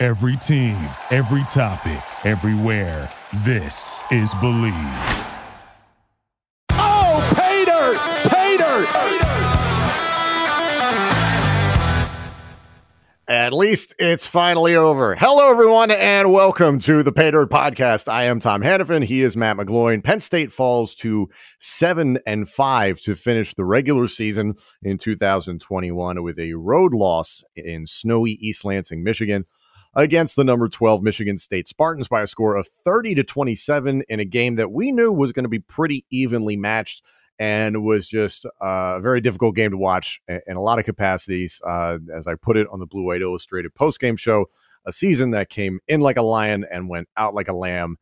Every team, every topic, everywhere. This is Bleav. Oh, pay dirt! Pay dirt! At least it's finally over. Hello, everyone, and welcome to the Pay Dirt Podcast. I am Tom Hannafin. He is Matt McGloin. Penn State falls to seven and five to finish the regular season in 2021 with a road loss in snowy East Lansing, Michigan, against the number 12 Michigan State Spartans by a score of 30 to 27 in a game that we knew was going to be pretty evenly matched and was just a very difficult game to watch in a lot of capacities. Uh, as I put it on the Blue White Illustrated post game show, a season that came in like a lion and went out like a lamb.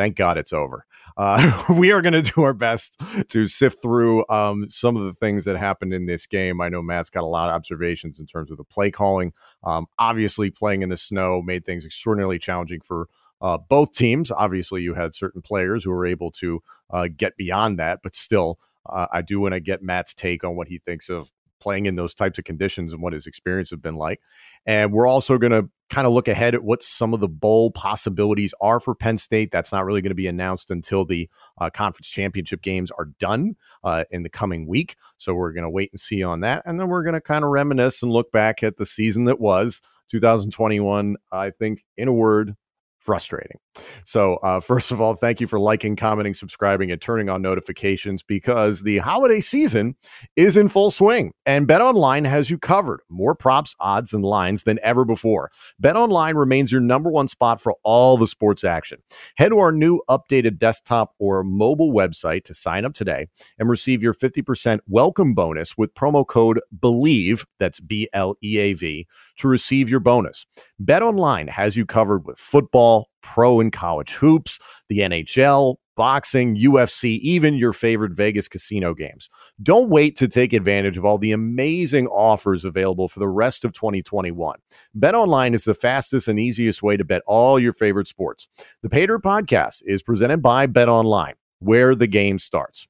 Thank God it's over. Uh, we are going to do our best to sift through um, some of the things that happened in this game. I know Matt's got a lot of observations in terms of the play calling. Um, obviously, playing in the snow made things extraordinarily challenging for uh, both teams. Obviously, you had certain players who were able to uh, get beyond that, but still, uh, I do want to get Matt's take on what he thinks of playing in those types of conditions and what his experience have been like. And we're also going to kind of look ahead at what some of the bowl possibilities are for Penn State. That's not really going to be announced until the uh, conference championship games are done uh, in the coming week. So we're going to wait and see on that. And then we're going to kind of reminisce and look back at the season that was 2021. I think, in a word, frustrating. So, uh, first of all, thank you for liking, commenting, subscribing, and turning on notifications because the holiday season is in full swing and Bet Online has you covered. More props, odds, and lines than ever before. Bet Online remains your number one spot for all the sports action. Head to our new updated desktop or mobile website to sign up today and receive your 50% welcome bonus with promo code BLEAV, that's B L E A V, to receive your bonus. Bet Online has you covered with football, pro and college hoops, the NHL, boxing, UFC, even your favorite Vegas casino games. Don't wait to take advantage of all the amazing offers available for the rest of 2021. Bet online is the fastest and easiest way to bet all your favorite sports. The Pay Dirt podcast is presented by Bet Online, where the game starts.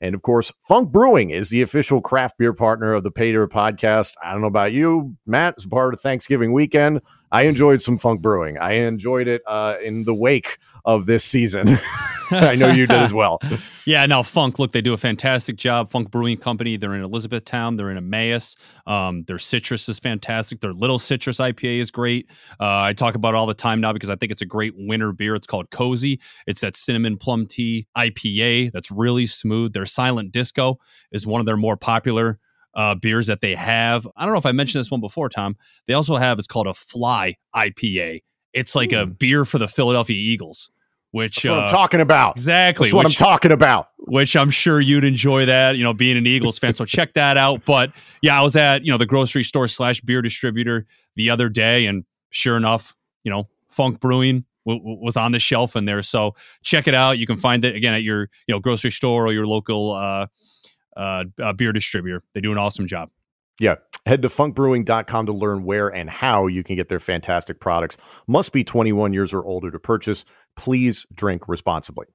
And of course, Funk Brewing is the official craft beer partner of the Pay Dirt podcast. I don't know about you, Matt, as part of Thanksgiving weekend. I enjoyed some Funk Brewing. I enjoyed it uh, in the wake of this season. I know you did as well. yeah, now Funk, look, they do a fantastic job. Funk Brewing Company, they're in Elizabethtown, they're in Emmaus. Um, their citrus is fantastic. Their little citrus IPA is great. Uh, I talk about it all the time now because I think it's a great winter beer. It's called Cozy. It's that cinnamon plum tea IPA that's really smooth. Their Silent Disco is one of their more popular uh, beers that they have. I don't know if I mentioned this one before, Tom. They also have it's called a Fly IPA. It's like Ooh. a beer for the Philadelphia Eagles, which uh, I'm talking about. Exactly, That's what which, I'm talking about. Which I'm sure you'd enjoy that. You know, being an Eagles fan, so check that out. But yeah, I was at you know the grocery store slash beer distributor the other day, and sure enough, you know, Funk Brewing was on the shelf in there. So check it out. You can find it again at your you know grocery store or your local. Uh, uh, beer distributor. They do an awesome job. Yeah. Head to funkbrewing.com to learn where and how you can get their fantastic products. Must be 21 years or older to purchase. Please drink responsibly.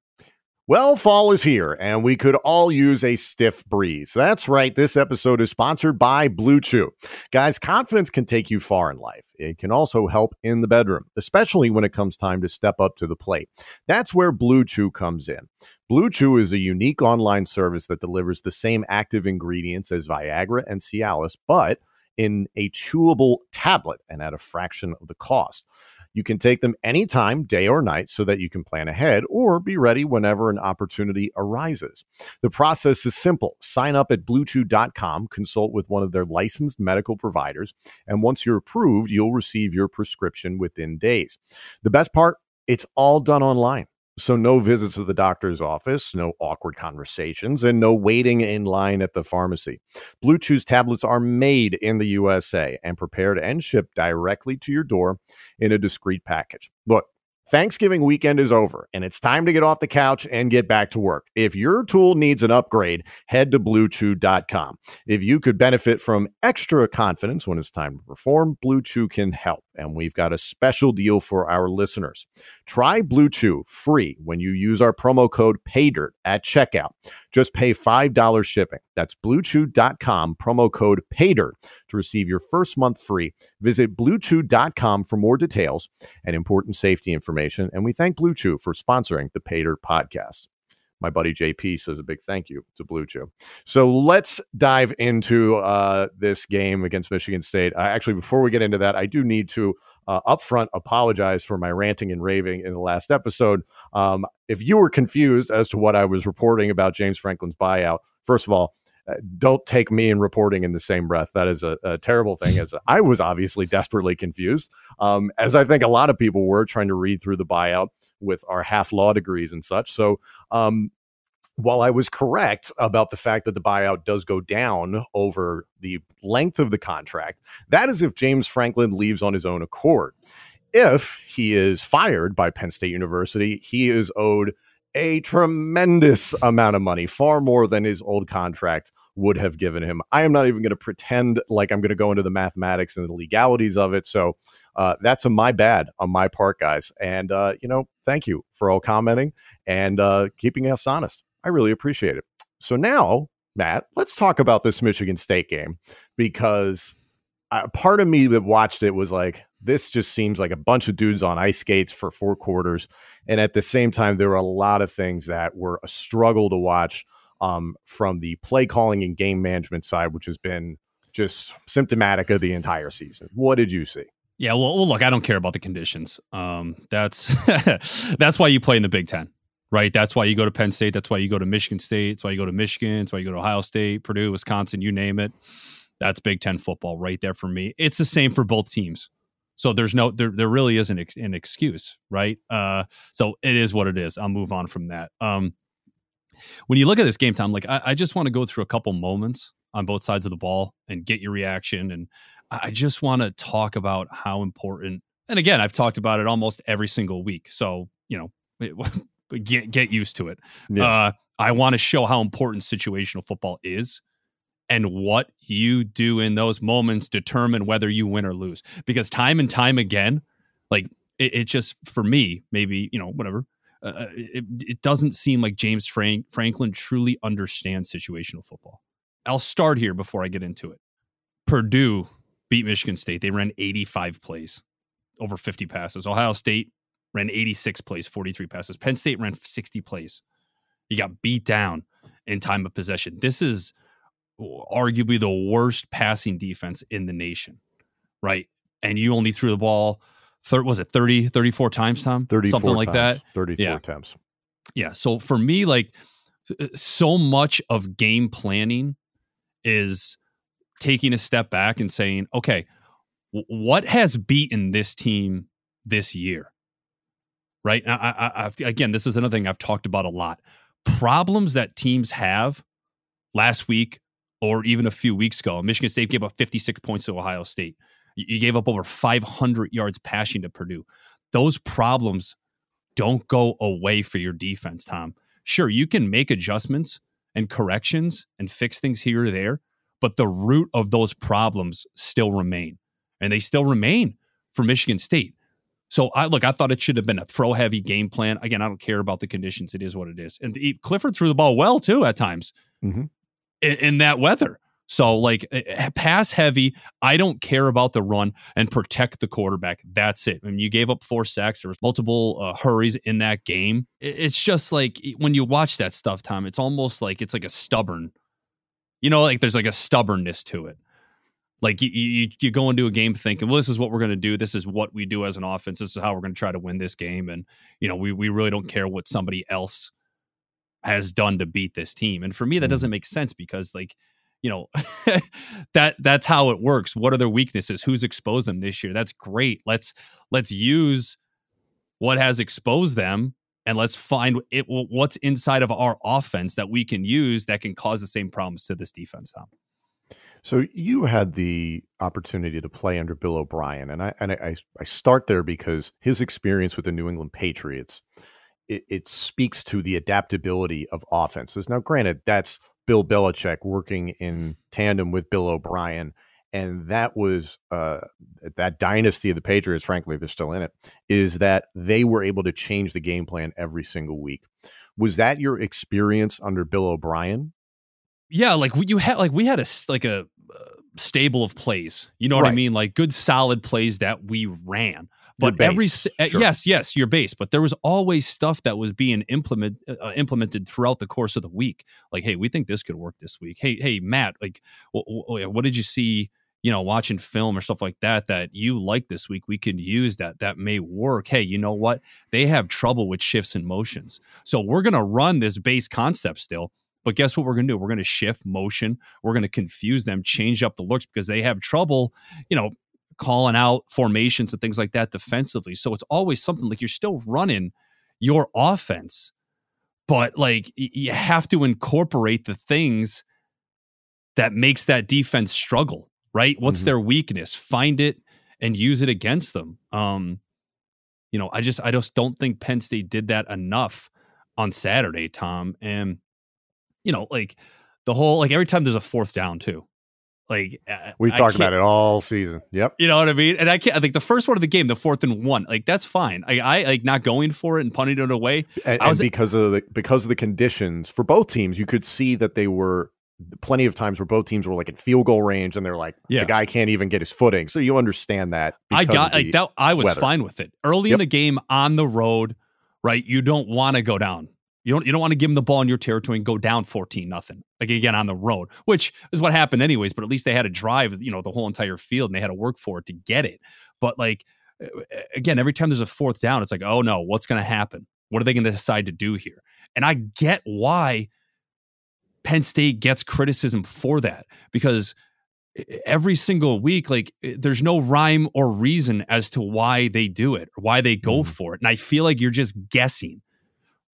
Well, fall is here, and we could all use a stiff breeze. That's right. This episode is sponsored by Blue Chew. Guys, confidence can take you far in life. It can also help in the bedroom, especially when it comes time to step up to the plate. That's where Blue Chew comes in. Blue Chew is a unique online service that delivers the same active ingredients as Viagra and Cialis, but in a chewable tablet and at a fraction of the cost. You can take them anytime, day or night, so that you can plan ahead or be ready whenever an opportunity arises. The process is simple. Sign up at bluechew.com, consult with one of their licensed medical providers, and once you're approved, you'll receive your prescription within days. The best part, it's all done online. So, no visits to the doctor's office, no awkward conversations, and no waiting in line at the pharmacy. Blue Chews tablets are made in the USA and prepared and shipped directly to your door in a discreet package. Look, Thanksgiving weekend is over and it's time to get off the couch and get back to work. If your tool needs an upgrade, head to bluechew.com. If you could benefit from extra confidence when it's time to perform, Blue Chew can help. And we've got a special deal for our listeners. Try Blue Chew free when you use our promo code PAYDIRT at checkout. Just pay $5 shipping. That's bluechew.com, promo code PAYDIRT to receive your first month free. Visit bluechew.com for more details and important safety information. And we thank Blue Chew for sponsoring the PAYDIRT podcast my buddy JP says a big thank you to Blue Chew. So let's dive into uh, this game against Michigan State. Uh, actually, before we get into that, I do need to uh, upfront apologize for my ranting and raving in the last episode. Um, if you were confused as to what I was reporting about James Franklin's buyout, first of all, uh, don't take me and reporting in the same breath. That is a, a terrible thing. As I was obviously desperately confused, um, as I think a lot of people were trying to read through the buyout with our half law degrees and such. So, um, while I was correct about the fact that the buyout does go down over the length of the contract, that is if James Franklin leaves on his own accord. If he is fired by Penn State University, he is owed a tremendous amount of money, far more than his old contract would have given him. I am not even going to pretend like I'm going to go into the mathematics and the legalities of it. So uh, that's a my bad on my part, guys. And, uh, you know, thank you for all commenting and uh, keeping us honest. I really appreciate it. So now, Matt, let's talk about this Michigan State game because uh, part of me that watched it was like, this just seems like a bunch of dudes on ice skates for four quarters. And at the same time, there were a lot of things that were a struggle to watch um, from the play calling and game management side, which has been just symptomatic of the entire season. What did you see? Yeah, well, well look, I don't care about the conditions. Um, that's that's why you play in the Big Ten, right? That's why you go to Penn State. That's why you go to Michigan State. That's why you go to Michigan. That's why you go to Ohio State, Purdue, Wisconsin, you name it. That's Big Ten football right there for me. It's the same for both teams. So there's no there there really isn't ex- an excuse, right? Uh, so it is what it is. I'll move on from that. Um, when you look at this game, Tom, like I, I just want to go through a couple moments on both sides of the ball and get your reaction, and I just want to talk about how important. And again, I've talked about it almost every single week, so you know, get get used to it. Yeah. Uh, I want to show how important situational football is and what you do in those moments determine whether you win or lose. Because time and time again, like it, it just for me, maybe you know whatever. Uh, uh, it, it doesn't seem like James Frank, Franklin truly understands situational football. I'll start here before I get into it. Purdue beat Michigan State. They ran 85 plays, over 50 passes. Ohio State ran 86 plays, 43 passes. Penn State ran 60 plays. You got beat down in time of possession. This is arguably the worst passing defense in the nation, right? And you only threw the ball, thir- was it 30, 34 times, Tom? 34 Something like times, that. 34 yeah. times. Yeah. So for me, like uh, so much of game planning is taking a step back and saying, okay, what has beaten this team this year? Right. I, I, I, again, this is another thing I've talked about a lot. Problems that teams have last week or even a few weeks ago. Michigan State gave up 56 points to Ohio State. You gave up over 500 yards passing to Purdue. Those problems don't go away for your defense, Tom. Sure, you can make adjustments and corrections and fix things here or there, but the root of those problems still remain. And they still remain for Michigan State. So I look, I thought it should have been a throw heavy game plan. Again, I don't care about the conditions. It is what it is. And Clifford threw the ball well too at times. Mm-hmm in, in that weather. So, like, eh, eh, pass heavy. I don't care about the run and protect the quarterback. That's it. I mean, you gave up four sacks. There was multiple uh, hurries in that game. It's just like when you watch that stuff, Tom. It's almost like it's like a stubborn. You know, like there's like a stubbornness to it. Like you, you, you go into a game thinking, well, this is what we're going to do. This is what we do as an offense. This is how we're going to try to win this game. And you know, we we really don't care what somebody else has done to beat this team. And for me, that doesn't mm. make sense because like, you know, that that's how it works. What are their weaknesses? Who's exposed them this year? That's great. Let's let's use what has exposed them and let's find it what's inside of our offense that we can use that can cause the same problems to this defense Tom. So you had the opportunity to play under Bill O'Brien, and I and I, I start there because his experience with the New England Patriots it, it speaks to the adaptability of offenses. Now, granted, that's Bill Belichick working in tandem with Bill O'Brien, and that was uh, that dynasty of the Patriots. Frankly, they're still in it. Is that they were able to change the game plan every single week? Was that your experience under Bill O'Brien? Yeah, like you had like we had a like a stable of plays. You know what right. I mean? Like good solid plays that we ran. But every sure. yes, yes, your base. But there was always stuff that was being implement uh, uh, implemented throughout the course of the week. Like, hey, we think this could work this week. Hey, hey, Matt, like, w- w- what did you see? You know, watching film or stuff like that that you like this week, we could use that. That may work. Hey, you know what? They have trouble with shifts and motions, so we're gonna run this base concept still but guess what we're going to do? We're going to shift motion. We're going to confuse them, change up the looks because they have trouble, you know, calling out formations and things like that defensively. So it's always something like you're still running your offense, but like you have to incorporate the things that makes that defense struggle, right? What's mm-hmm. their weakness? Find it and use it against them. Um, you know, I just I just don't think Penn State did that enough on Saturday, Tom. And you know, like the whole like every time there's a fourth down too. Like uh, we talked about it all season. Yep. You know what I mean? And I can't. I think the first one of the game, the fourth and one, like that's fine. I, I like not going for it and punting it away. And, and because of the because of the conditions for both teams, you could see that they were plenty of times where both teams were like in field goal range, and they're like, yeah. the guy can't even get his footing. So you understand that. I got like that. I was weather. fine with it early yep. in the game on the road. Right, you don't want to go down. You don't you don't want to give them the ball in your territory and go down 14 nothing. Like again on the road, which is what happened anyways, but at least they had to drive, you know, the whole entire field and they had to work for it to get it. But like again, every time there's a fourth down, it's like, "Oh no, what's going to happen? What are they going to decide to do here?" And I get why Penn State gets criticism for that because every single week like there's no rhyme or reason as to why they do it or why they go mm. for it and i feel like you're just guessing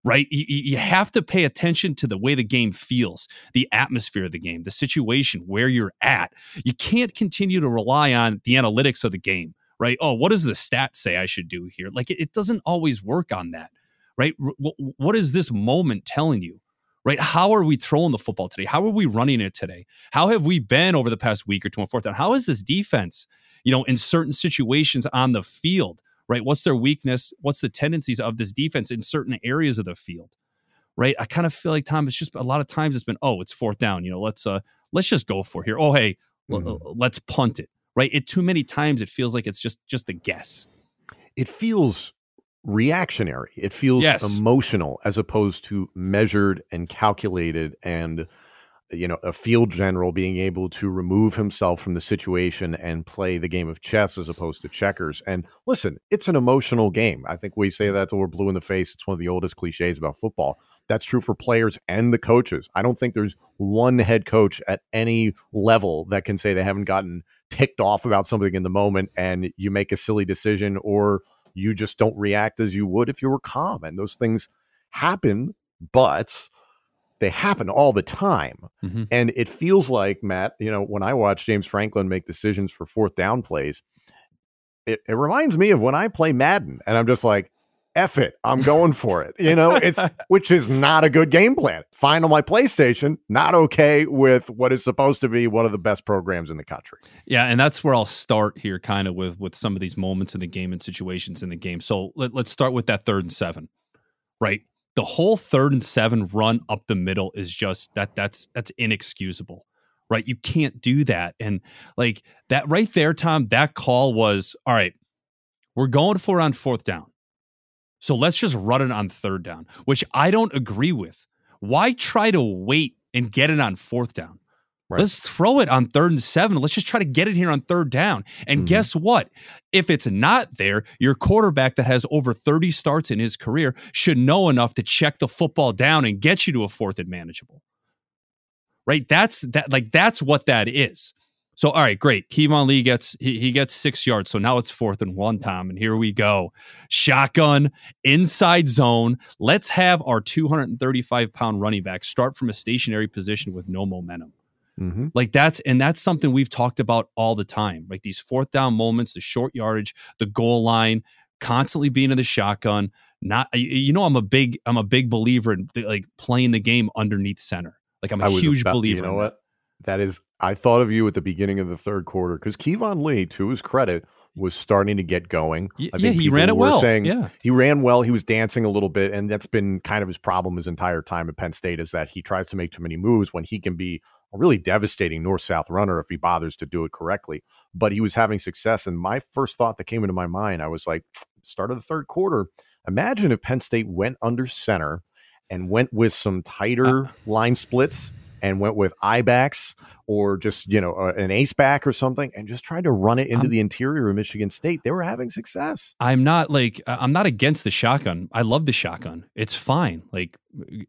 right? You, you, have to pay attention to the way the game feels, the atmosphere of the game, the situation, where you're at. You can't continue to rely on the analytics of the game, right? Oh, what does the stat say I should do here? Like it, it doesn't always work on that, right? What is this moment telling you? Right? How are we throwing the football today? How are we running it today? How have we been over the past week or two and fourth down? How is this defense, you know, in certain situations on the field? Right? What's their weakness? What's the tendencies of this defense in certain areas of the field? Right. I kind of feel like Tom, it's just a lot of times it's been, oh, it's fourth down. You know, let's uh let's just go for here. Oh, hey, mm-hmm. l- let's punt it. Right. It too many times it feels like it's just just a guess. It feels reactionary. It feels yes. emotional as opposed to measured and calculated and you know, a field general being able to remove himself from the situation and play the game of chess as opposed to checkers. And listen, it's an emotional game. I think we say that till we're blue in the face. It's one of the oldest cliches about football. That's true for players and the coaches. I don't think there's one head coach at any level that can say they haven't gotten ticked off about something in the moment and you make a silly decision or you just don't react as you would if you were calm. And those things happen, but they happen all the time. Mm-hmm. And it feels like, Matt, you know, when I watch James Franklin make decisions for fourth down plays, it, it reminds me of when I play Madden and I'm just like, F it, I'm going for it. You know, it's which is not a good game plan. Fine on my PlayStation, not okay with what is supposed to be one of the best programs in the country. Yeah, and that's where I'll start here, kind of with with some of these moments in the game and situations in the game. So let, let's start with that third and seven, right? The whole third and seven run up the middle is just that that's that's inexcusable right? You can't do that. And like that right there tom that call was all right we're going for on fourth down. So let's just run it on third down which i don't agree with. Why try to wait and get it on fourth down Right. Let's throw it on third and seven. Let's just try to get it here on third down. And mm-hmm. guess what? If it's not there, your quarterback that has over 30 starts in his career should know enough to check the football down and get you to a fourth and manageable. Right? That's that like that's what that is. So all right, great. Keyvone Lee gets he, he gets six yards. So now it's fourth and one, Tom. And here we go. Shotgun, inside zone. Let's have our 235 pound running back start from a stationary position with no momentum. Mm-hmm. Like that's and that's something we've talked about all the time. Like these fourth down moments, the short yardage, the goal line, constantly being in the shotgun. Not you know, I'm a big I'm a big believer in like playing the game underneath center. Like I'm a I was huge about- believer. You know in what? That is, I thought of you at the beginning of the third quarter because Keyvone Lee, to his credit, was starting to get going. Y- I yeah, he ran it well. Saying Yeah. he ran well. He was dancing a little bit, and that's been kind of his problem his entire time at Penn State is that he tries to make too many moves when he can be a really devastating north south runner if he bothers to do it correctly. But he was having success, and my first thought that came into my mind, I was like, start of the third quarter. Imagine if Penn State went under center and went with some tighter Uh. line splits and went with backs or just you know uh, an ace back or something and just tried to run it into I'm- the interior of Michigan State. They were having success. I'm not like I'm not against the shotgun. I love the shotgun. It's fine. Like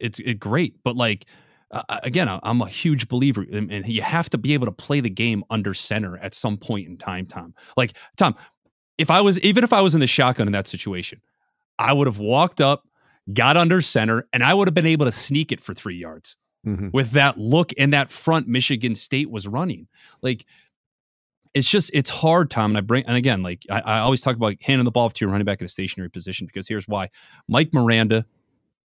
it's it great. But like uh, again, I- I'm a huge believer, in, and you have to be able to play the game under center at some point in time. Tom, like Tom, if I was even if I was in the shotgun in that situation, I would have walked up, got under center, and I would have been able to sneak it for three yards Mhm. with that look and that front Michigan State was running. Like it's just it's hard, Tom. And I bring and again, like I, I always talk about handing the ball to your running back in a stationary position because here's why: Mike Miranda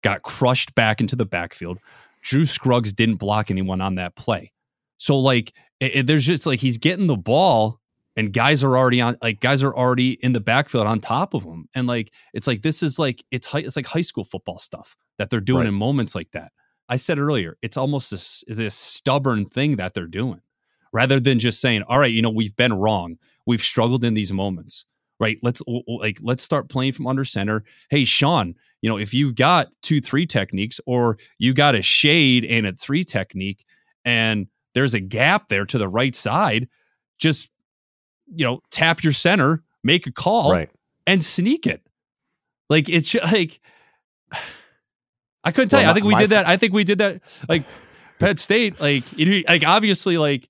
got crushed back into the backfield. Drew Scruggs didn't block anyone on that play, so like it, it- there's just like he's getting the ball. And guys are already on, like guys are already in the backfield on top of him, and like it's like this is like it's high, it's like high school football stuff that they're doing Right. in moments like that. I said earlier, it's almost this this stubborn thing that they're doing, rather than just saying, "All right, you know, we've been wrong. We've struggled in these moments, right? Let's like let's start playing from under center. Hey, Sean, you know, if you've got two three techniques, or you got a shade and a three technique, and there's a gap there to the right side, just you know, tap your center, make a call, Right. and sneak it. Like it's like I couldn't tell Well, you. I think we did that. I think we did that. Like Penn State, like know, like obviously, like,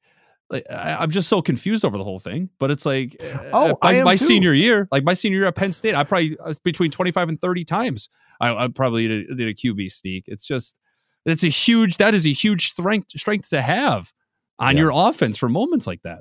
like I, I'm just so confused over the whole thing. But it's like, Oh, uh, I my, am too. senior year, like my senior year at Penn State, I probably uh, between 25 and 30 times. I, I probably did a, did a QB sneak. It's just, it's a huge. That is a huge strength strength to have on Yeah. your offense for moments like that.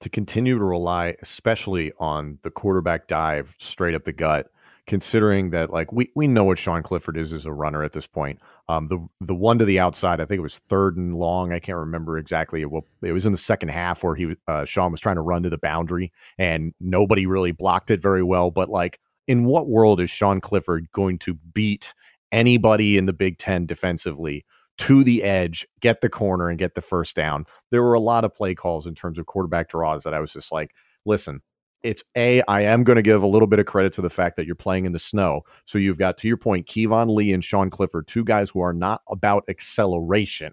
to continue to rely especially on the quarterback dive straight up the gut considering that like we, we know what Sean Clifford is as a runner at this point. Um the the one to the outside I think it was third and long. I can't remember exactly well it was in the second half where he uh, Sean was trying to run to the boundary and nobody really blocked it very well. But like in what world is Sean Clifford going to beat anybody in the Big 10 defensively to the edge, get the corner, and get the first down. There were a lot of play calls in terms of quarterback draws that I was just like, listen, it's a. I am going to give a little bit of credit to the fact that you're playing in the snow. So you've got, to your point, Keyvone Lee and Sean Clifford, two guys who are not about acceleration,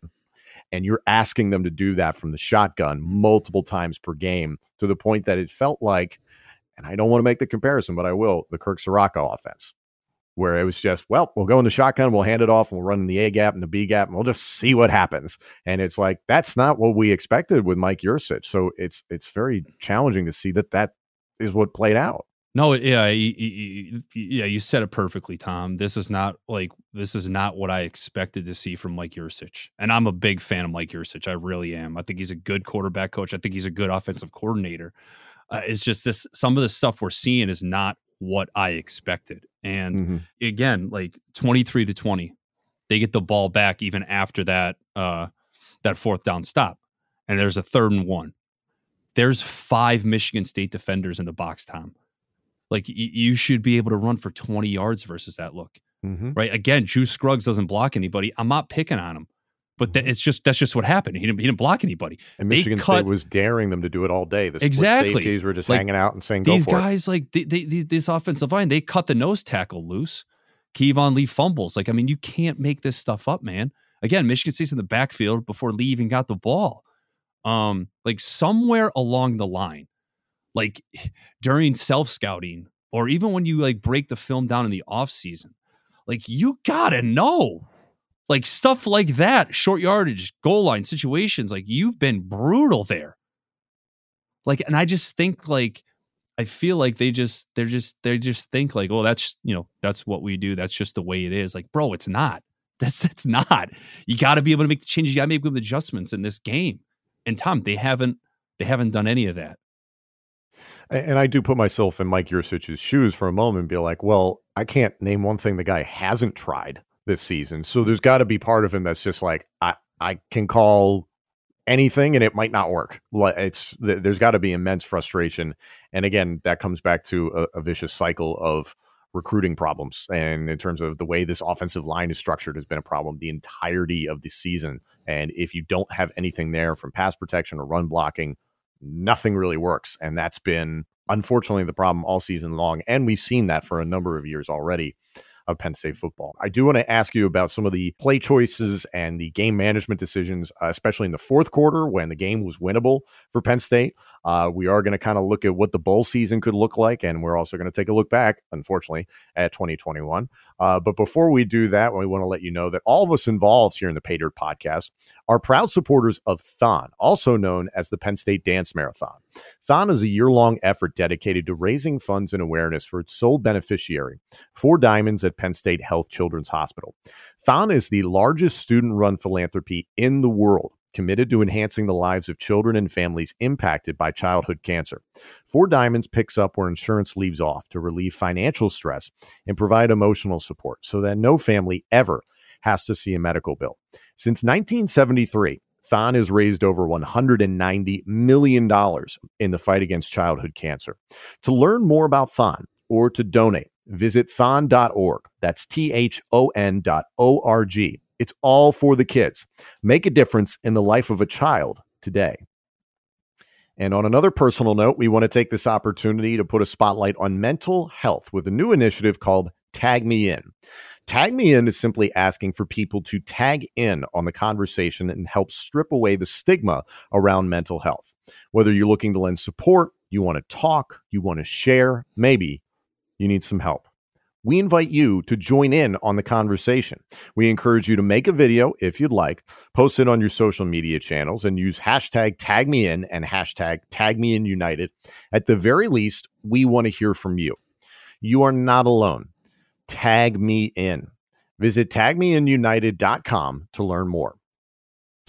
and you're asking them to do that from the shotgun multiple times per game to the point that it felt like, and I don't want to make the comparison, but I will, the Kirk Ciarrocca offense where it was just, well, we'll go in the shotgun, we'll hand it off, and we'll run in the A gap and the B gap, and we'll just see what happens. And it's like that's not what we expected with Mike Yurcich. So it's it's very challenging to see that that is what played out. No, yeah, yeah, you said it perfectly, Tom. This is not like this is not what I expected to see from Mike Yurcich, and I'm a big fan of Mike Yurcich. I really am. I think he's a good quarterback coach. I think he's a good offensive coordinator. Uh, it's just this some of the stuff we're seeing is not what I expected, and Mhm. again, like 23 to 20, they get the ball back even after that uh that fourth down stop, and there's a third and one. There's five Michigan State defenders in the box, Tom. Like y- you should be able to run for 20 yards versus that look, Mhm. right? Again, Drew Scruggs doesn't block anybody. I'm not picking on him, but Mm-hmm. th- it's just that's just what happened. He didn't, he didn't block anybody. And Michigan cut- State was daring them to do it all day. The Exactly. safeties were just Like, hanging out and saying, "Go These for it." guys, like they, they, they- this offensive line, they cut the nose tackle loose. Keyvone Lee fumbles. Like I mean, you can't make this stuff up, man. Again, Michigan State's in the backfield before Lee even got the ball. Um, like somewhere along the line, like during self scouting, or even when you like break the film down in the off season, like you gotta know, like stuff like that, short yardage, goal line situations. Like you've been brutal there. Like, and I just think like I feel like they just they're just they just think like, oh, that's you know that's what we do. That's just the way it is. Like, bro, it's not. That's that's not. You got to be able to make the changes. You got to make the adjustments in this game. And Tom, they haven't they haven't done any of that. And I do put myself in Mike Yurcich's shoes for a moment and be like, well, I can't name one thing the guy hasn't tried this season. So there's got to be part of him that's just like, I, I can call anything and it might not work. It's there's got to be immense frustration, and again, that comes back to a, a, vicious cycle of recruiting problems. And in terms of the way this offensive line is structured, has been a problem the entirety of the season. And if you don't have anything there from pass protection or run blocking, nothing really works, and that's been unfortunately the problem all season long. And we've seen that for a number of years already of Penn State football. I do want to ask you about some of the play choices and the game management decisions, uh, especially in the fourth quarter when the game was winnable for Penn State. Uh, we are going to kind of look at what the bowl season could look like, and we're also going to take a look back, unfortunately, at 2021. Uh, but before we do that, we want to let you know that all of us involved here in the Pay Dirt podcast are proud supporters of Thon, also known as the Penn State Dance Marathon. Thon is a year long effort dedicated to raising funds and awareness for its sole beneficiary, Four Diamonds at Penn State Health Children's Hospital. Thon is the largest student run philanthropy in the world committed to enhancing the lives of children and families impacted by childhood cancer. Four Diamonds picks up where insurance leaves off to relieve financial stress and provide emotional support so that no family ever has to see a medical bill. Since 1973, Thon has raised over $190 million in the fight against childhood cancer. To learn more about Thon or to donate, visit thon.org. That's T H O N dot O R G it's all for the kids. Make a difference in the life of a child today. And on another personal note, we want to take this opportunity to put a spotlight on mental health with a new initiative called Tag Me In. Tag Me In is simply asking for people to tag in on the conversation and help strip away the stigma around mental health. Whether you're looking to lend support, you want to talk, you want to share, maybe you need some help we invite you to join in on the conversation. We encourage you to make a video if you'd like, post it on your social media channels, and use hashtag tag me in and hashtag tag me in united. At the very least, we want to hear from you. You are not alone. Tag me in. Visit tagmeinunited.com to learn more.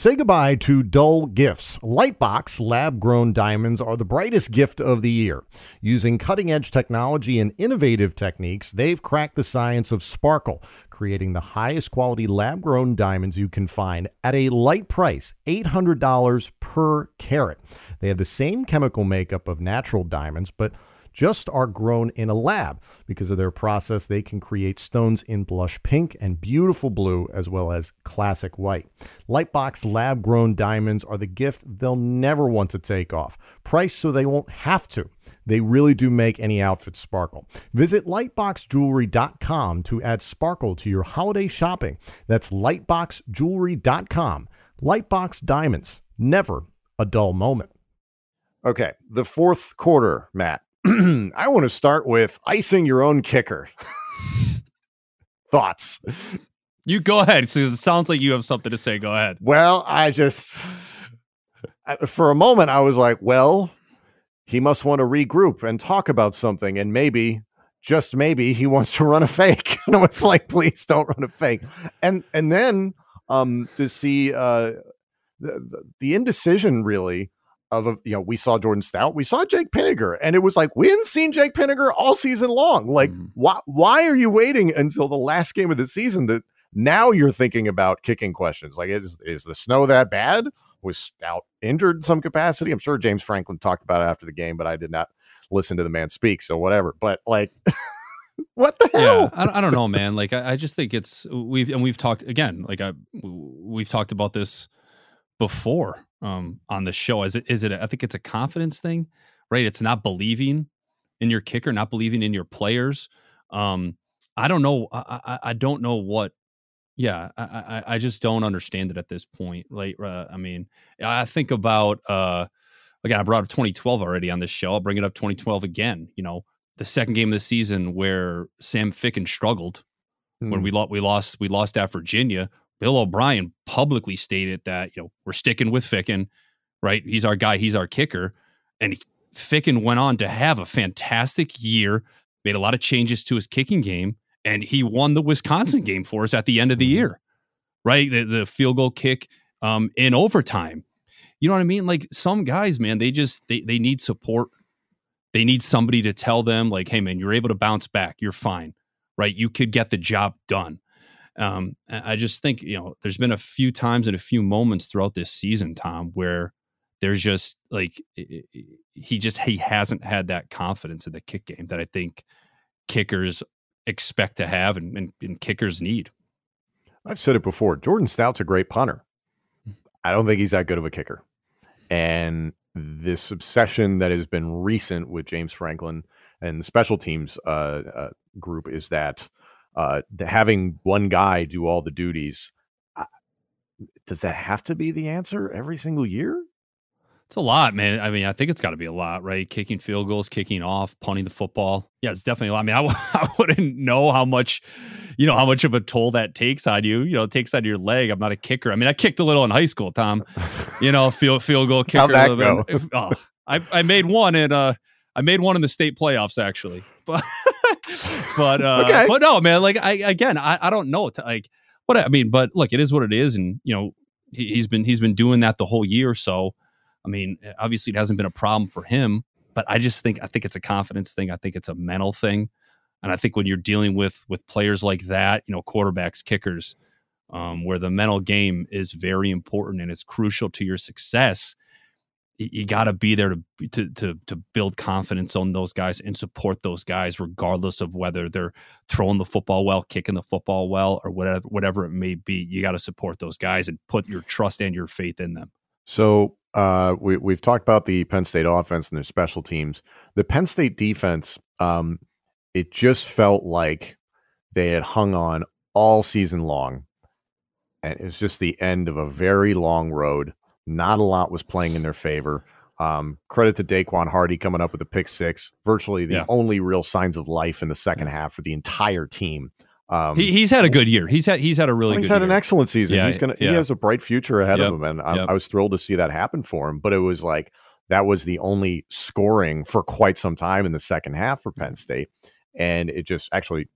Say goodbye to dull gifts. Lightbox lab grown diamonds are the brightest gift of the year. Using cutting edge technology and innovative techniques, they've cracked the science of sparkle, creating the highest quality lab grown diamonds you can find at a light price $800 per carat. They have the same chemical makeup of natural diamonds, but just are grown in a lab. Because of their process, they can create stones in blush pink and beautiful blue, as well as classic white. Lightbox lab grown diamonds are the gift they'll never want to take off. Priced so they won't have to. They really do make any outfit sparkle. Visit lightboxjewelry.com to add sparkle to your holiday shopping. That's lightboxjewelry.com. Lightbox Diamonds, never a dull moment. Okay, the fourth quarter, Matt. I want to start with icing your own kicker. Thoughts? You go ahead. It sounds like you have something to say. Go ahead. Well, I just, for a moment, I was like, well, he must want to regroup and talk about something. And maybe, just maybe, he wants to run a fake. and I was like, please don't run a fake. And, and then um, to see uh, the, the indecision really of a, you know we saw Jordan Stout, we saw Jake Pinegar, and it was like we hadn't seen Jake Pinegar all season long. Like mm-hmm. why why are you waiting until the last game of the season that now you're thinking about kicking questions? Like is is the snow that bad? Was Stout injured in some capacity? I'm sure James Franklin talked about it after the game, but I did not listen to the man speak, so whatever. But like. what the hell? Yeah, I, I don't know, man. Like, I, I, just think it's we've and we've talked again. Like, I we've talked about this before um, on the show. Is it? Is it? A, I think it's a confidence thing, right? It's not believing in your kicker, not believing in your players. Um, I don't know. I, I, I don't know what. Yeah, I, I, I just don't understand it at this point. Like, uh, I mean, I think about uh, again. I brought up 2012 already on this show. I'll bring it up 2012 again. You know, the second game of the season where Sam Ficken struggled mm. when we lost. We lost. We lost at Virginia. Bill O'Brien publicly stated that, you know, we're sticking with Ficken, right? He's our guy, he's our kicker. And Ficken went on to have a fantastic year, made a lot of changes to his kicking game, and he won the Wisconsin game for us at the end of the Mm-hmm. year, right? The, the field goal kick um, in overtime. You know what I mean? Like some guys, man, they just they they need support. They need somebody to tell them, like, hey, man, you're able to bounce back. You're fine, right? You could get the job done. Um, I just think you know, there's been a few times and a few moments throughout this season, Tom, where there's just like he just he hasn't had that confidence in the kick game that I think kickers expect to have and, and, and kickers need. I've said it before. Jordan Stout's a great punter. I don't think he's that good of a kicker. And this obsession that has been recent with James Franklin and the special teams uh, uh, group is that uh, having one guy do all the duties. Uh, does that have to be the answer every single year? It's a lot, man. I mean, I think it's got to be a lot, right? Kicking field goals, kicking off, punting the football. Yeah, it's definitely a lot. I mean, I, w- I wouldn't know how much, you know, how much of a toll that takes on you. You know, it takes on your leg. I'm not a kicker. I mean, I kicked a little in high school, Tom. You know, field field goal kicker. How'd a that little go? bit. If- oh, I I made one in uh I made one in the state playoffs actually, but but uh, Okay. but no, man. Like I again, I I don't know. To, like what I mean, but look, it is what it is, and you know, he, he's been he's been doing that the whole year. So, I mean, obviously, it hasn't been a problem for him. But I just think I think it's a confidence thing. I think it's a mental thing, and I think when you're dealing with with players like that, you know, quarterbacks, kickers, um, where the mental game is very important and it's crucial to your success. You got to be there to, to to to build confidence on those guys and support those guys, regardless of whether they're throwing the football well, kicking the football well, or whatever whatever it may be. You got to support those guys and put your trust and your faith in them. So uh, we, we've talked about the Penn State offense and their special teams. The Penn State defense, um, it just felt like they had hung on all season long. And it was just the end of a very long road. Not a lot was playing in their favor. Um, credit to Daequan Hardy coming up with a pick six, virtually the Yeah. only real signs of life in the second half for the entire team. Um, He, he's had a good year. He's had he's had a really he's good had an excellent season. Yeah, he's gonna. He has a bright future ahead Yep, of him, and I, yep. I was thrilled to see that happen for him. But it was like that was the only scoring for quite some time in the second half for Mm-hmm. Penn State, and it just actually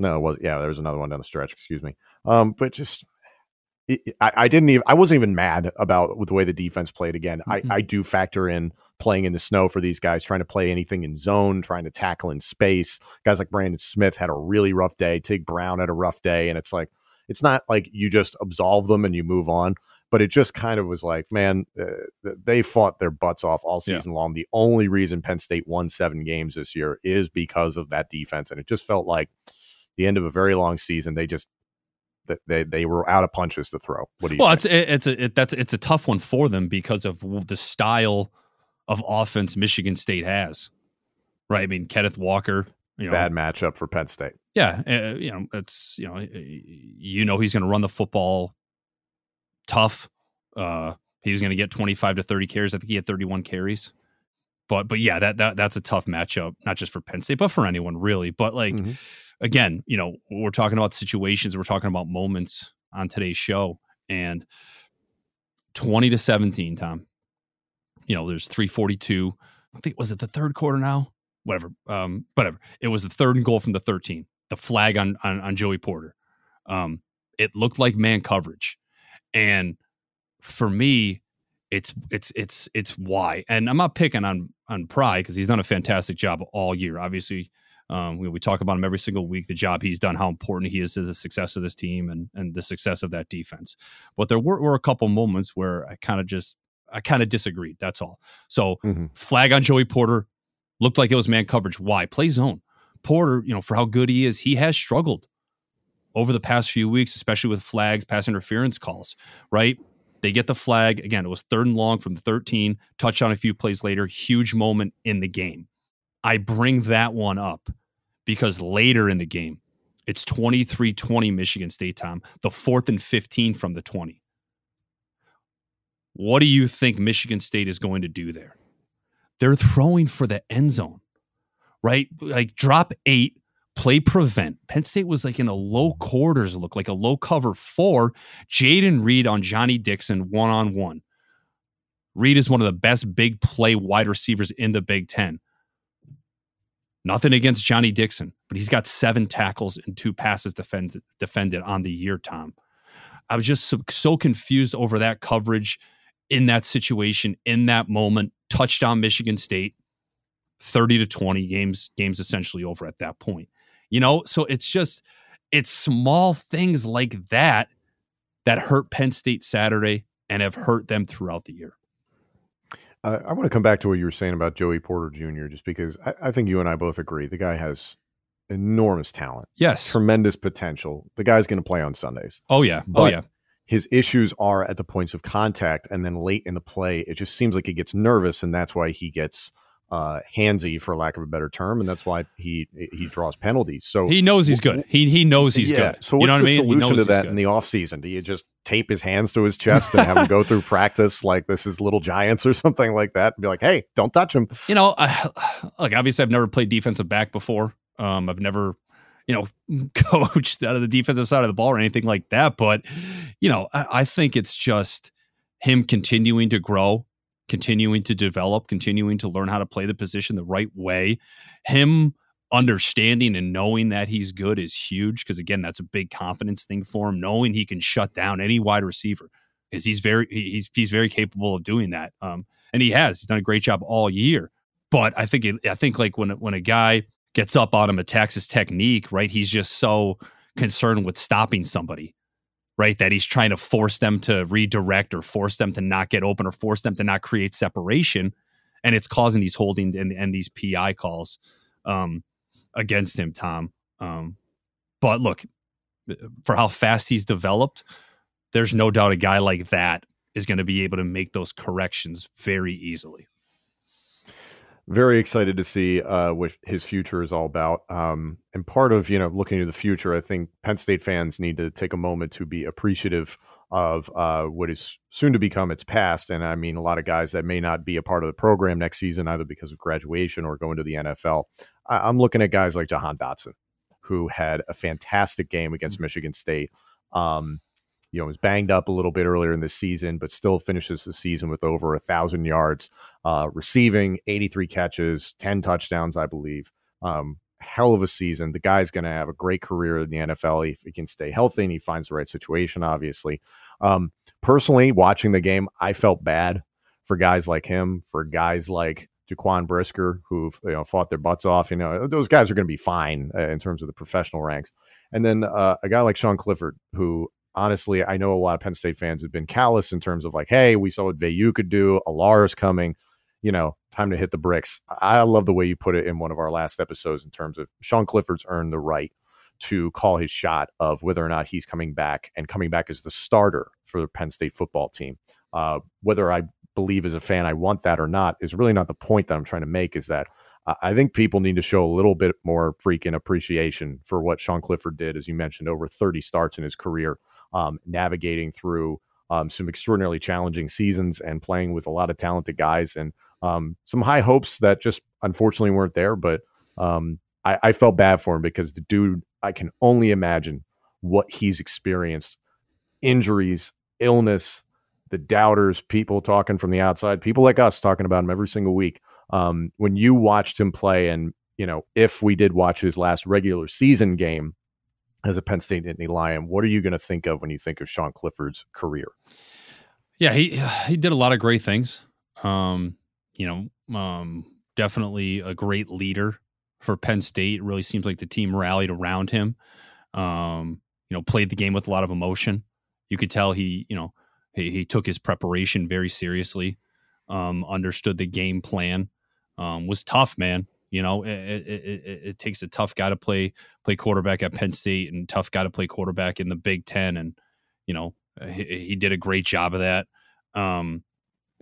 no, it was yeah, there was another one down the stretch. Excuse me, um, but just. It, I, I didn't even. I wasn't even mad about with the way the defense played. Again, Mhm. I, I do factor in playing in the snow for these guys, trying to play anything in zone, trying to tackle in space. Guys like Brandon Smith had a really rough day. Tig Brown had a rough day, and it's like it's not like you just absolve them and you move on but it just kind of was like man uh, they fought their butts off all Yeah. season long the only reason penn state won seven games this year is because of that defense and it just felt like the end of a very long season they just they, they were out of punches to throw what do you Well, think? it's it's a it, that's it's a tough one for them because of the style of offense Michigan State has. Right? I mean, Kenneth Walker, you know, bad matchup for penn state yeah, uh, you know, it's you know, you know, he's going to run the football tough. Uh, he was going to get twenty five to thirty carries. I think he had thirty one carries. But but yeah, that that that's a tough matchup, not just for Penn State, but for anyone really. But like Mhm. again, you know, we're talking about situations, we're talking about moments on today's show, and twenty to seventeen, Tom. You know, there's three forty two. I think was it the third quarter now? Whatever. Um, whatever. It was the third and goal from the 13. The flag on on, on Joey Porter. Um, it looked like man coverage. And for me, it's it's it's it's why. And I'm not picking on on Pry because he's done a fantastic job all year. Obviously, um, we, we talk about him every single week, the job he's done, how important he is to the success of this team and and the success of that defense. But there were, were a couple moments where I kind of just I kind of disagreed. That's all. So Mhm. flag on Joey Porter looked like it was man coverage. Why? Play zone. Porter, you know, for how good he is, he has struggled over the past few weeks, especially with flags, pass interference calls, right? They get the flag. Again, it was third and long from the 13, touchdown a few plays later, huge moment in the game. I bring that one up because later in the game, it's 23 20 Michigan State time, the fourth and 15 from the 20. What do you think Michigan State is going to do there? They're throwing for the end zone, right? Like drop eight, play prevent. Penn State was like in a low quarters look, like a low cover four. Jayden Reed on Johnny Dixon one on one. Reed is one of the best big play wide receivers in the Big Ten. Nothing against Johnny Dixon, but he's got seven tackles and two passes defended defended on the year, Tom. I was just so, so confused over that coverage in that situation, in that moment. Touchdown Michigan State, 30 to 20 games, games essentially over at that point. You know, so it's just it's small things like that that hurt Penn State Saturday and have hurt them throughout the year. Uh, I want to come back to what you were saying about Joey Porter Jr. just because I, I think you and I both agree the guy has enormous talent. Yes. Tremendous potential. The guy's going to play on Sundays. Oh, yeah. But oh, yeah. His issues are at the points of contact and then late in the play. It just seems like he gets nervous, and that's why he gets uh, handsy, for lack of a better term, and that's why he he draws penalties. So he knows he's good. He he knows he's yeah. good. So what's you know the what I mean? solution to that in the offseason? Do you just tape his hands to his chest and have him go through practice like this is little giants or something like that? And be like, hey, don't touch him. You know, I, like obviously I've never played defensive back before. Um, I've never you know, coached out of the defensive side of the ball or anything like that. But, you know, I, I think it's just him continuing to grow, continuing to develop, continuing to learn how to play the position the right way. Him understanding and knowing that he's good is huge because again, that's a big confidence thing for him. Knowing he can shut down any wide receiver because he's very he's he's very capable of doing that. Um, and he has. He's done a great job all year. But I think it, I think like when when a guy gets up on him, attacks his technique, right? He's just so concerned with stopping somebody, right? That he's trying to force them to redirect or force them to not get open or force them to not create separation. And it's causing these holding and, and these PI calls um, against him, Tom. Um, but look, for how fast he's developed, there's no doubt a guy like that is going to be able to make those corrections very easily very excited to see uh, what his future is all about. Um, and part of you know looking to the future, I think Penn State fans need to take a moment to be appreciative of uh, what is soon to become its past. And I mean, a lot of guys that may not be a part of the program next season, either because of graduation or going to the NFL. I- am looking at guys like Jahan Dotson, who had a fantastic game against mm-hmm. Michigan State. Um, you know, was banged up a little bit earlier in the season, but still finishes the season with over a thousand yards, uh, receiving 83 catches, 10 touchdowns, I believe. Um, hell of a season. The guy's going to have a great career in the NFL if he can stay healthy and he finds the right situation, obviously. Um, personally, watching the game, I felt bad for guys like him, for guys like Jaquan Brisker, who've you know fought their butts off. You know, those guys are going to be fine uh, in terms of the professional ranks. And then uh, a guy like Sean Clifford, who honestly, I know a lot of Penn State fans have been callous in terms of like, hey, we saw what Veilleux could do. Allar is coming. You know, time to hit the bricks. I love the way you put it in one of our last episodes in terms of Sean Clifford's earned the right to call his shot of whether or not he's coming back and coming back as the starter for the Penn State football team. Uh, whether I believe as a fan I want that or not is really not the point that I'm trying to make. Is that I think people need to show a little bit more freaking appreciation for what Sean Clifford did, as you mentioned, over 30 starts in his career um, navigating through um, some extraordinarily challenging seasons and playing with a lot of talented guys and um, some high hopes that just unfortunately weren't there. But um, I, I, felt bad for him because the dude, I can only imagine what he's experienced injuries, illness, the doubters, people talking from the outside, people like us talking about him every single week. Um, when you watched him play, and you know, if we did watch his last regular season game, as a Penn State Nittany Lion, what are you going to think of when you think of Sean Clifford's career? Yeah, he he did a lot of great things. Um, you know, um, definitely a great leader for Penn State. It really seems like the team rallied around him. Um, you know, played the game with a lot of emotion. You could tell he, you know, he, he took his preparation very seriously. Um, understood the game plan. Um, was tough, man. You know, it, it, it, it, takes a tough guy to play play quarterback at Penn State and tough guy to play quarterback in the Big Ten, and you know he, he did a great job of that. Um,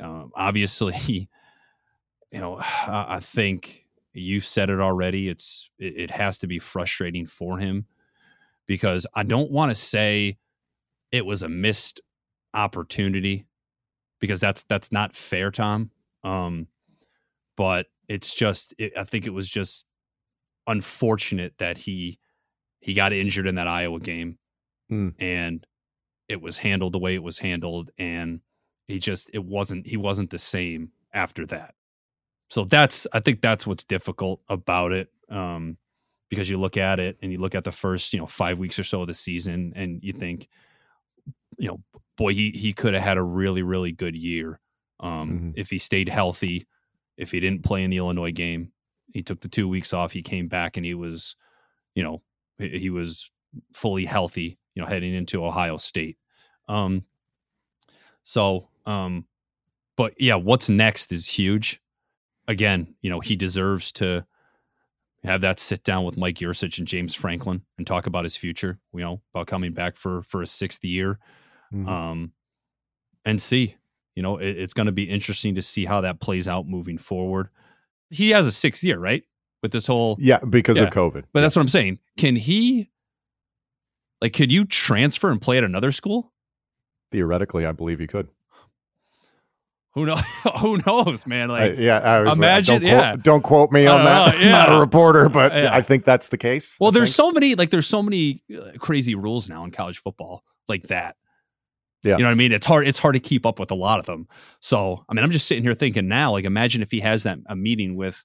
um, obviously, you know, I, I, think you said it already. It's it, it has to be frustrating for him because I don't want to say it was a missed opportunity because that's that's not fair, Tom. Um, but it's just it, I think it was just unfortunate that he he got injured in that Iowa game, mm. and it was handled the way it was handled, and he just it wasn't he wasn't the same after that. So that's I think that's what's difficult about it. Um, because you look at it and you look at the first, you know, five weeks or so of the season and you think, you know, boy, he he could have had a really, really good year. Um, Mhm. if he stayed healthy, if he didn't play in the Illinois game, he took the two weeks off, he came back and he was, you know, he, he was fully healthy, you know, heading into Ohio State. Um, so, um, but yeah, what's next is huge. Again, you know, he deserves to have that sit down with Mike Yurcich and James Franklin and talk about his future, you know, about coming back for for a sixth year. Mhm. Um, and see, you know, it, it's going to be interesting to see how that plays out moving forward. He has a sixth year, right? With this whole yeah, because Yeah. of COVID. but that's what I'm saying. Can he like could you transfer and play at another school? Theoretically, I believe you could. Who knows? Who knows, man? I- Like, yeah, I was, imagine- Don't yeah. quote, don't quote me on don't that. know, I'm not a reporter, but Yeah. I think that's the case. well, I there's think. so many like there's so many uh, crazy rules now in college football like that. Yeah. You know what I mean? It's hard. It's hard to keep up with a lot of them. So, I mean, I'm just sitting here thinking now, like, imagine if he has that a meeting with,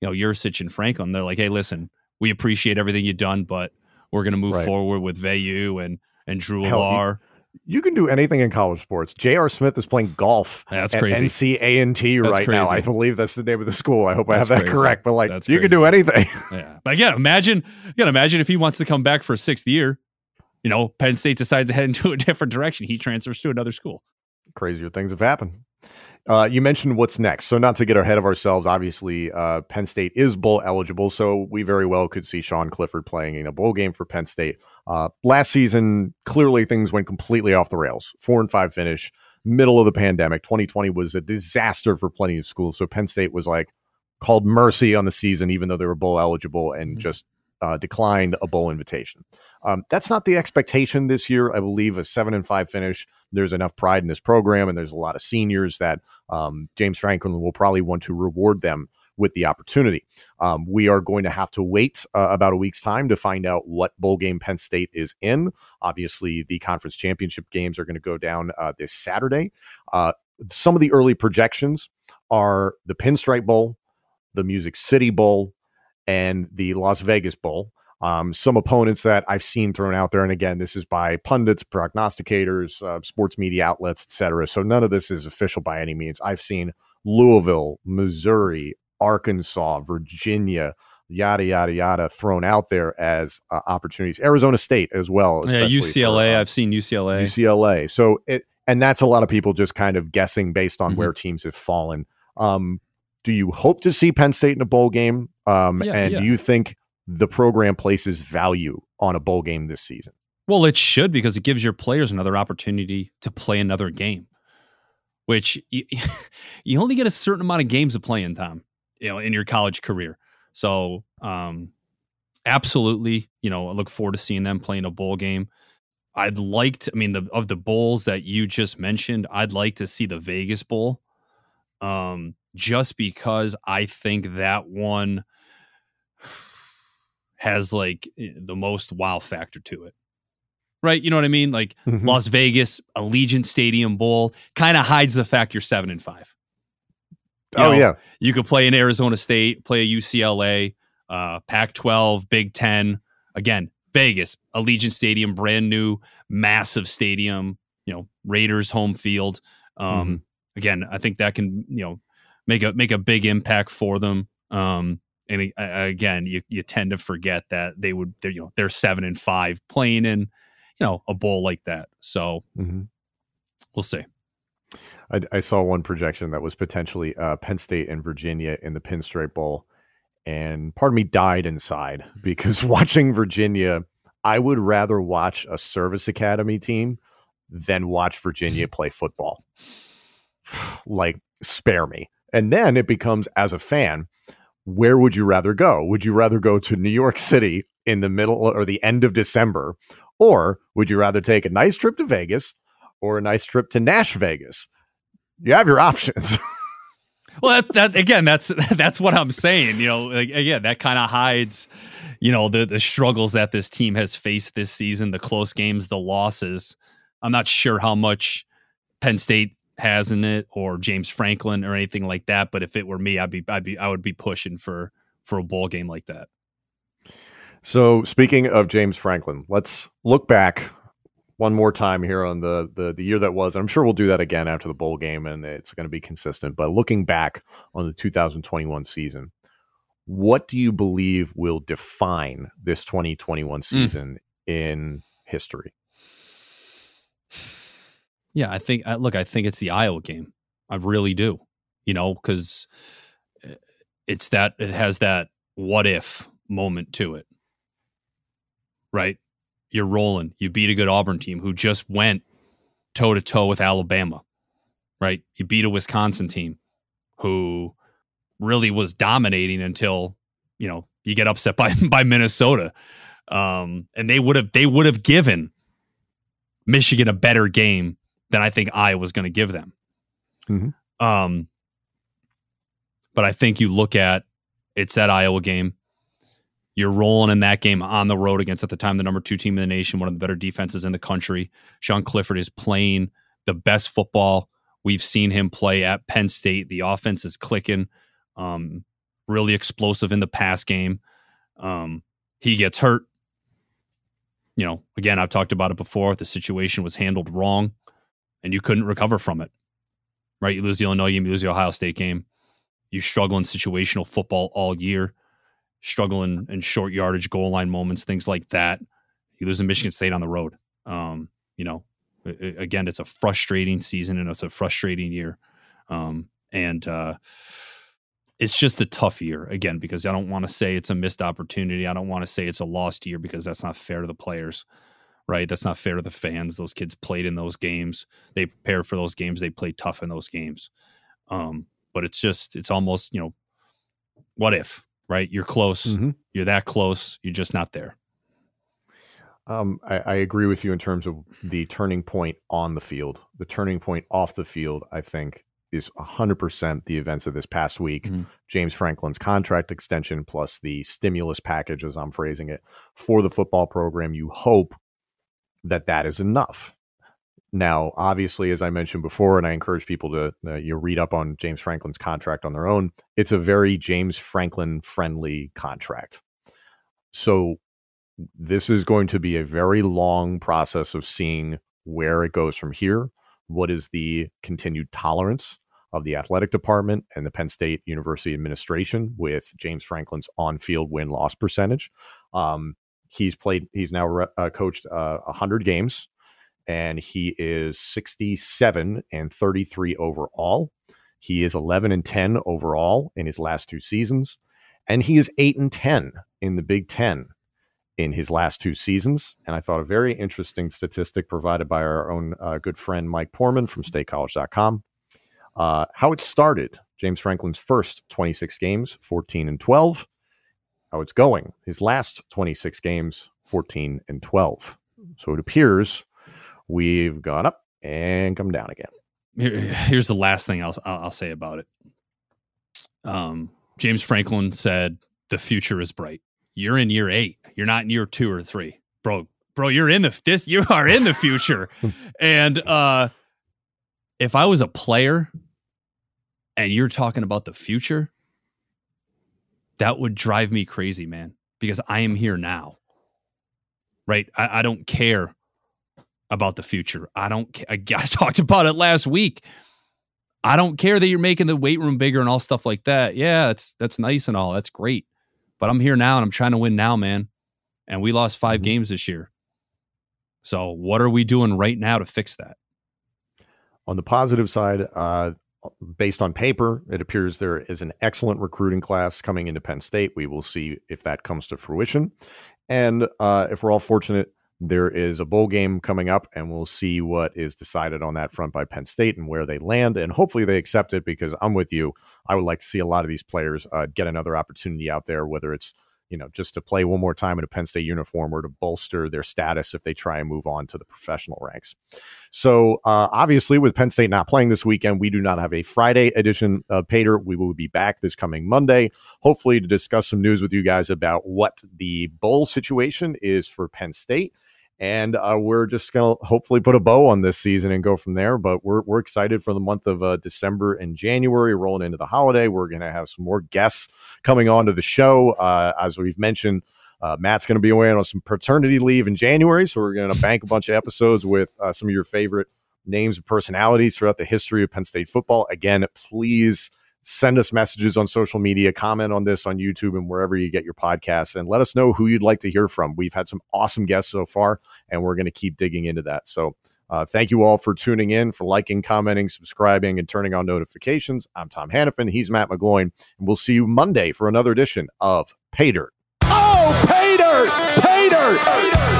you know, Yurcich and Franklin. They're like, hey, listen, we appreciate everything you've done, but we're going to move Right. forward with Veilleux and and Drew Allar. you can do anything in college sports. J.R. Smith is playing golf That's at crazy. NCA&T That's right now. I believe that's the name of the school. I hope I That's have that crazy. correct. But like, That's you can do anything. Yeah. But again, imagine again, imagine if he wants to come back for a sixth year. You know, Penn State decides to head into a different direction. He transfers to another school. Crazier things have happened. Uh, you mentioned what's next. So, not to get ahead of ourselves, obviously, uh, Penn State is bowl eligible. So, we very well could see Sean Clifford playing in a bowl game for Penn State. Uh, last season, clearly things went completely off the rails. Four and five finish, middle of the pandemic. 2020 was a disaster for plenty of schools. So, Penn State was like called mercy on the season, even though they were bowl eligible and Mhm. just uh, declined a bowl invitation. Um, that's not the expectation this year. I believe a seven and five finish. There's enough pride in this program, and there's a lot of seniors that um, James Franklin will probably want to reward them with the opportunity. Um, we are going to have to wait uh, about a week's time to find out what bowl game Penn State is in. Obviously, the conference championship games are going to go down uh, this Saturday. Uh, some of the early projections are the Pinstripe Bowl, the Music City Bowl, and the Las Vegas Bowl. Um, some opponents that I've seen thrown out there, and again, this is by pundits, prognosticators, uh, sports media outlets, etc. So none of this is official by any means. I've seen Louisville, Missouri, Arkansas, Virginia, yada yada yada, thrown out there as uh, opportunities. Arizona State as well. Yeah, UCLA. for, uh, I've seen UCLA. UCLA. So it and that's a lot of people just kind of guessing based on Mhm. where teams have fallen. Um, do you hope to see Penn State in a bowl game? Um, Yeah, and yeah. do you think the program places value on a bowl game this season? Well, it should because it gives your players another opportunity to play another game, which you, you only get a certain amount of games to play in, Tom, you know, in your college career. So, um, absolutely, you know, I look forward to seeing them playing a bowl game. I'd like to, I mean, the of the bowls that you just mentioned, I'd like to see the Vegas Bowl. Um, just because I think that one has like eh, the most wow factor to it. Right? You know what I mean? Like Mhm. Las Vegas, Allegiant Stadium Bowl kind of hides the fact you're seven and five. You oh know, yeah, You could play in Arizona State, play a UCLA, uh, Pac 12, Big 10. Again, Vegas, Allegiant Stadium, brand new, massive stadium, you know, Raiders home field. Um, Again, I think that can, you know, make a make a big impact for them. Um, and uh, again, you, you tend to forget that they would, they're, you know, they're seven and five playing in, you know, a bowl like that. So Mhm. we'll see. I, I saw one projection that was potentially uh, Penn State and Virginia in the Pinstripe Bowl, and part of me died inside because watching Virginia, I would rather watch a service academy team than watch Virginia play football. like, spare me. And then it becomes as a fan, where would you rather go? Would you rather go to New York City in the middle or the end of December? Or would you rather take a nice trip to Vegas or a nice trip to Nash Vegas? You have your options. Well, that, that again, that's that's what I'm saying. You know, again, that kind of hides, you know, the the struggles that this team has faced this season, the close games, the losses. I'm not sure how much Penn State hasn't it, or James Franklin or anything like that. But if it were me, I'd be I'd be I would be pushing for for a bowl game like that. So speaking of James Franklin, let's look back one more time here on the the, the year that was. I'm sure we'll do that again after the bowl game, and it's going to be consistent. But looking back on the 2021 season, what do you believe will define this 2021 season mm. in history? Yeah, I think. Look, I think it's the Iowa game. I really do. You know, because eh, it's that it has that what if moment to it, right? You're rolling. You beat a good Auburn team who just went toe to toe with Alabama, right? You beat a Wisconsin team who really was dominating until you know you get upset by by Minnesota, um, and they would have they would have given Michigan a better game than I think I was going to give them. Mm-hmm. Um, but I think you look at it's that Iowa game. You're rolling in that game on the road against at the time the number two team in the nation, one of the better defenses in the country. Sean Clifford is playing the best football we've seen him play at Penn State. The offense is clicking, um, really explosive in the pass game. Um, he gets hurt. You know, again, I've talked about it before. The situation was handled wrong and you couldn't recover from it. Right? You lose the Illinois game, you lose the Ohio State game. You struggle in situational football all year, struggling in short yardage goal line moments, things like that. You lose to Michigan State on the road. Um, you know, again, it's a frustrating season and it's a frustrating year. Um, and uh, it's just a tough year again because I don't want to say it's a missed opportunity. I don't want to say it's a lost year because that's not fair to the players right? That's not fair to the fans. Those kids played in those games. They prepared for those games. They played tough in those games. Um, but it's just, it's almost, you know, what if, right? You're close. Mm-hmm. You're that close. You're just not there. Um, I, I, agree with you in terms of the turning point on the field. The turning point off the field, I think, is 100% the events of this past week. Mm-hmm. James Franklin's contract extension plus the stimulus package, as I'm phrasing it, for the football program. You hope that that is enough. Now, obviously, as I mentioned before, and I encourage people to uh, you read up on James Franklin's contract on their own. It's a very James Franklin friendly contract. So this is going to be a very long process of seeing where it goes from here. What is the continued tolerance of the athletic department and the Penn State University administration with James Franklin's on-field win-loss percentage? Um, He's played. He's now re- uh, coached uh, hundred games, and he is sixty-seven and thirty-three overall. He is eleven and ten overall in his last two seasons, and he is eight and ten in the Big Ten in his last two seasons. And I thought a very interesting statistic provided by our own uh, good friend Mike Poorman from StateCollege.com. Uh, how it started James Franklin's first 26 games, 14 and 12 how it's going. His last 26 games, 14 and 12. So it appears we've gone up and come down again. Here, here's the last thing I'll, I'll say about it. Um, James Franklin said, "The future is bright." You're in year eight. You're not in year two or three, bro. Bro, you're in the this. You are in the future. and uh, if I was a player, and you're talking about the future, that would drive me crazy, man, because I am here now. Right? I, I don't care about the future. I don't I, I talked about it last week. I don't care that you're making the weight room bigger and all stuff like that. Yeah, that's that's nice and all. That's great. But I'm here now and I'm trying to win now, man. And we lost 5 mm-hmm. games this year. So what are we doing right now to fix that? On the positive side, uh, based on paper, it appears there is an excellent recruiting class coming into Penn State. We will see if that comes to fruition. And uh, if we're all fortunate, there is a bowl game coming up, and we'll see what is decided on that front by Penn State and where they land. And hopefully they accept it because I'm with you. I would like to see a lot of these players uh, get another opportunity out there, whether it's you know, just to play one more time in a Penn State uniform or to bolster their status if they try and move on to the professional ranks. So, uh, obviously, with Penn State not playing this weekend, we do not have a Friday edition of Pay Dirt. We will be back this coming Monday, hopefully, to discuss some news with you guys about what the bowl situation is for Penn State and uh, we're just going to hopefully put a bow on this season and go from there. But we're we're excited for the month of uh, December and January, rolling into the holiday. We're going to have some more guests coming on to the show, uh, as we've mentioned. Uh, Matt's going to be away on some paternity leave in January, so we're going to bank a bunch of episodes with uh, some of your favorite names and personalities throughout the history of Penn State football. Again, please send us messages on social media, comment on this on YouTube and wherever you get your podcasts, and let us know who you'd like to hear from. We've had some awesome guests so far, and we're going to keep digging into that. So, uh, thank you all for tuning in, for liking, commenting, subscribing, and turning on notifications. I'm Tom Hannafin. He's Matt McGloin, and we'll see you Monday for another edition of Pay Dirt. Oh, pay dirt! Pay dirt!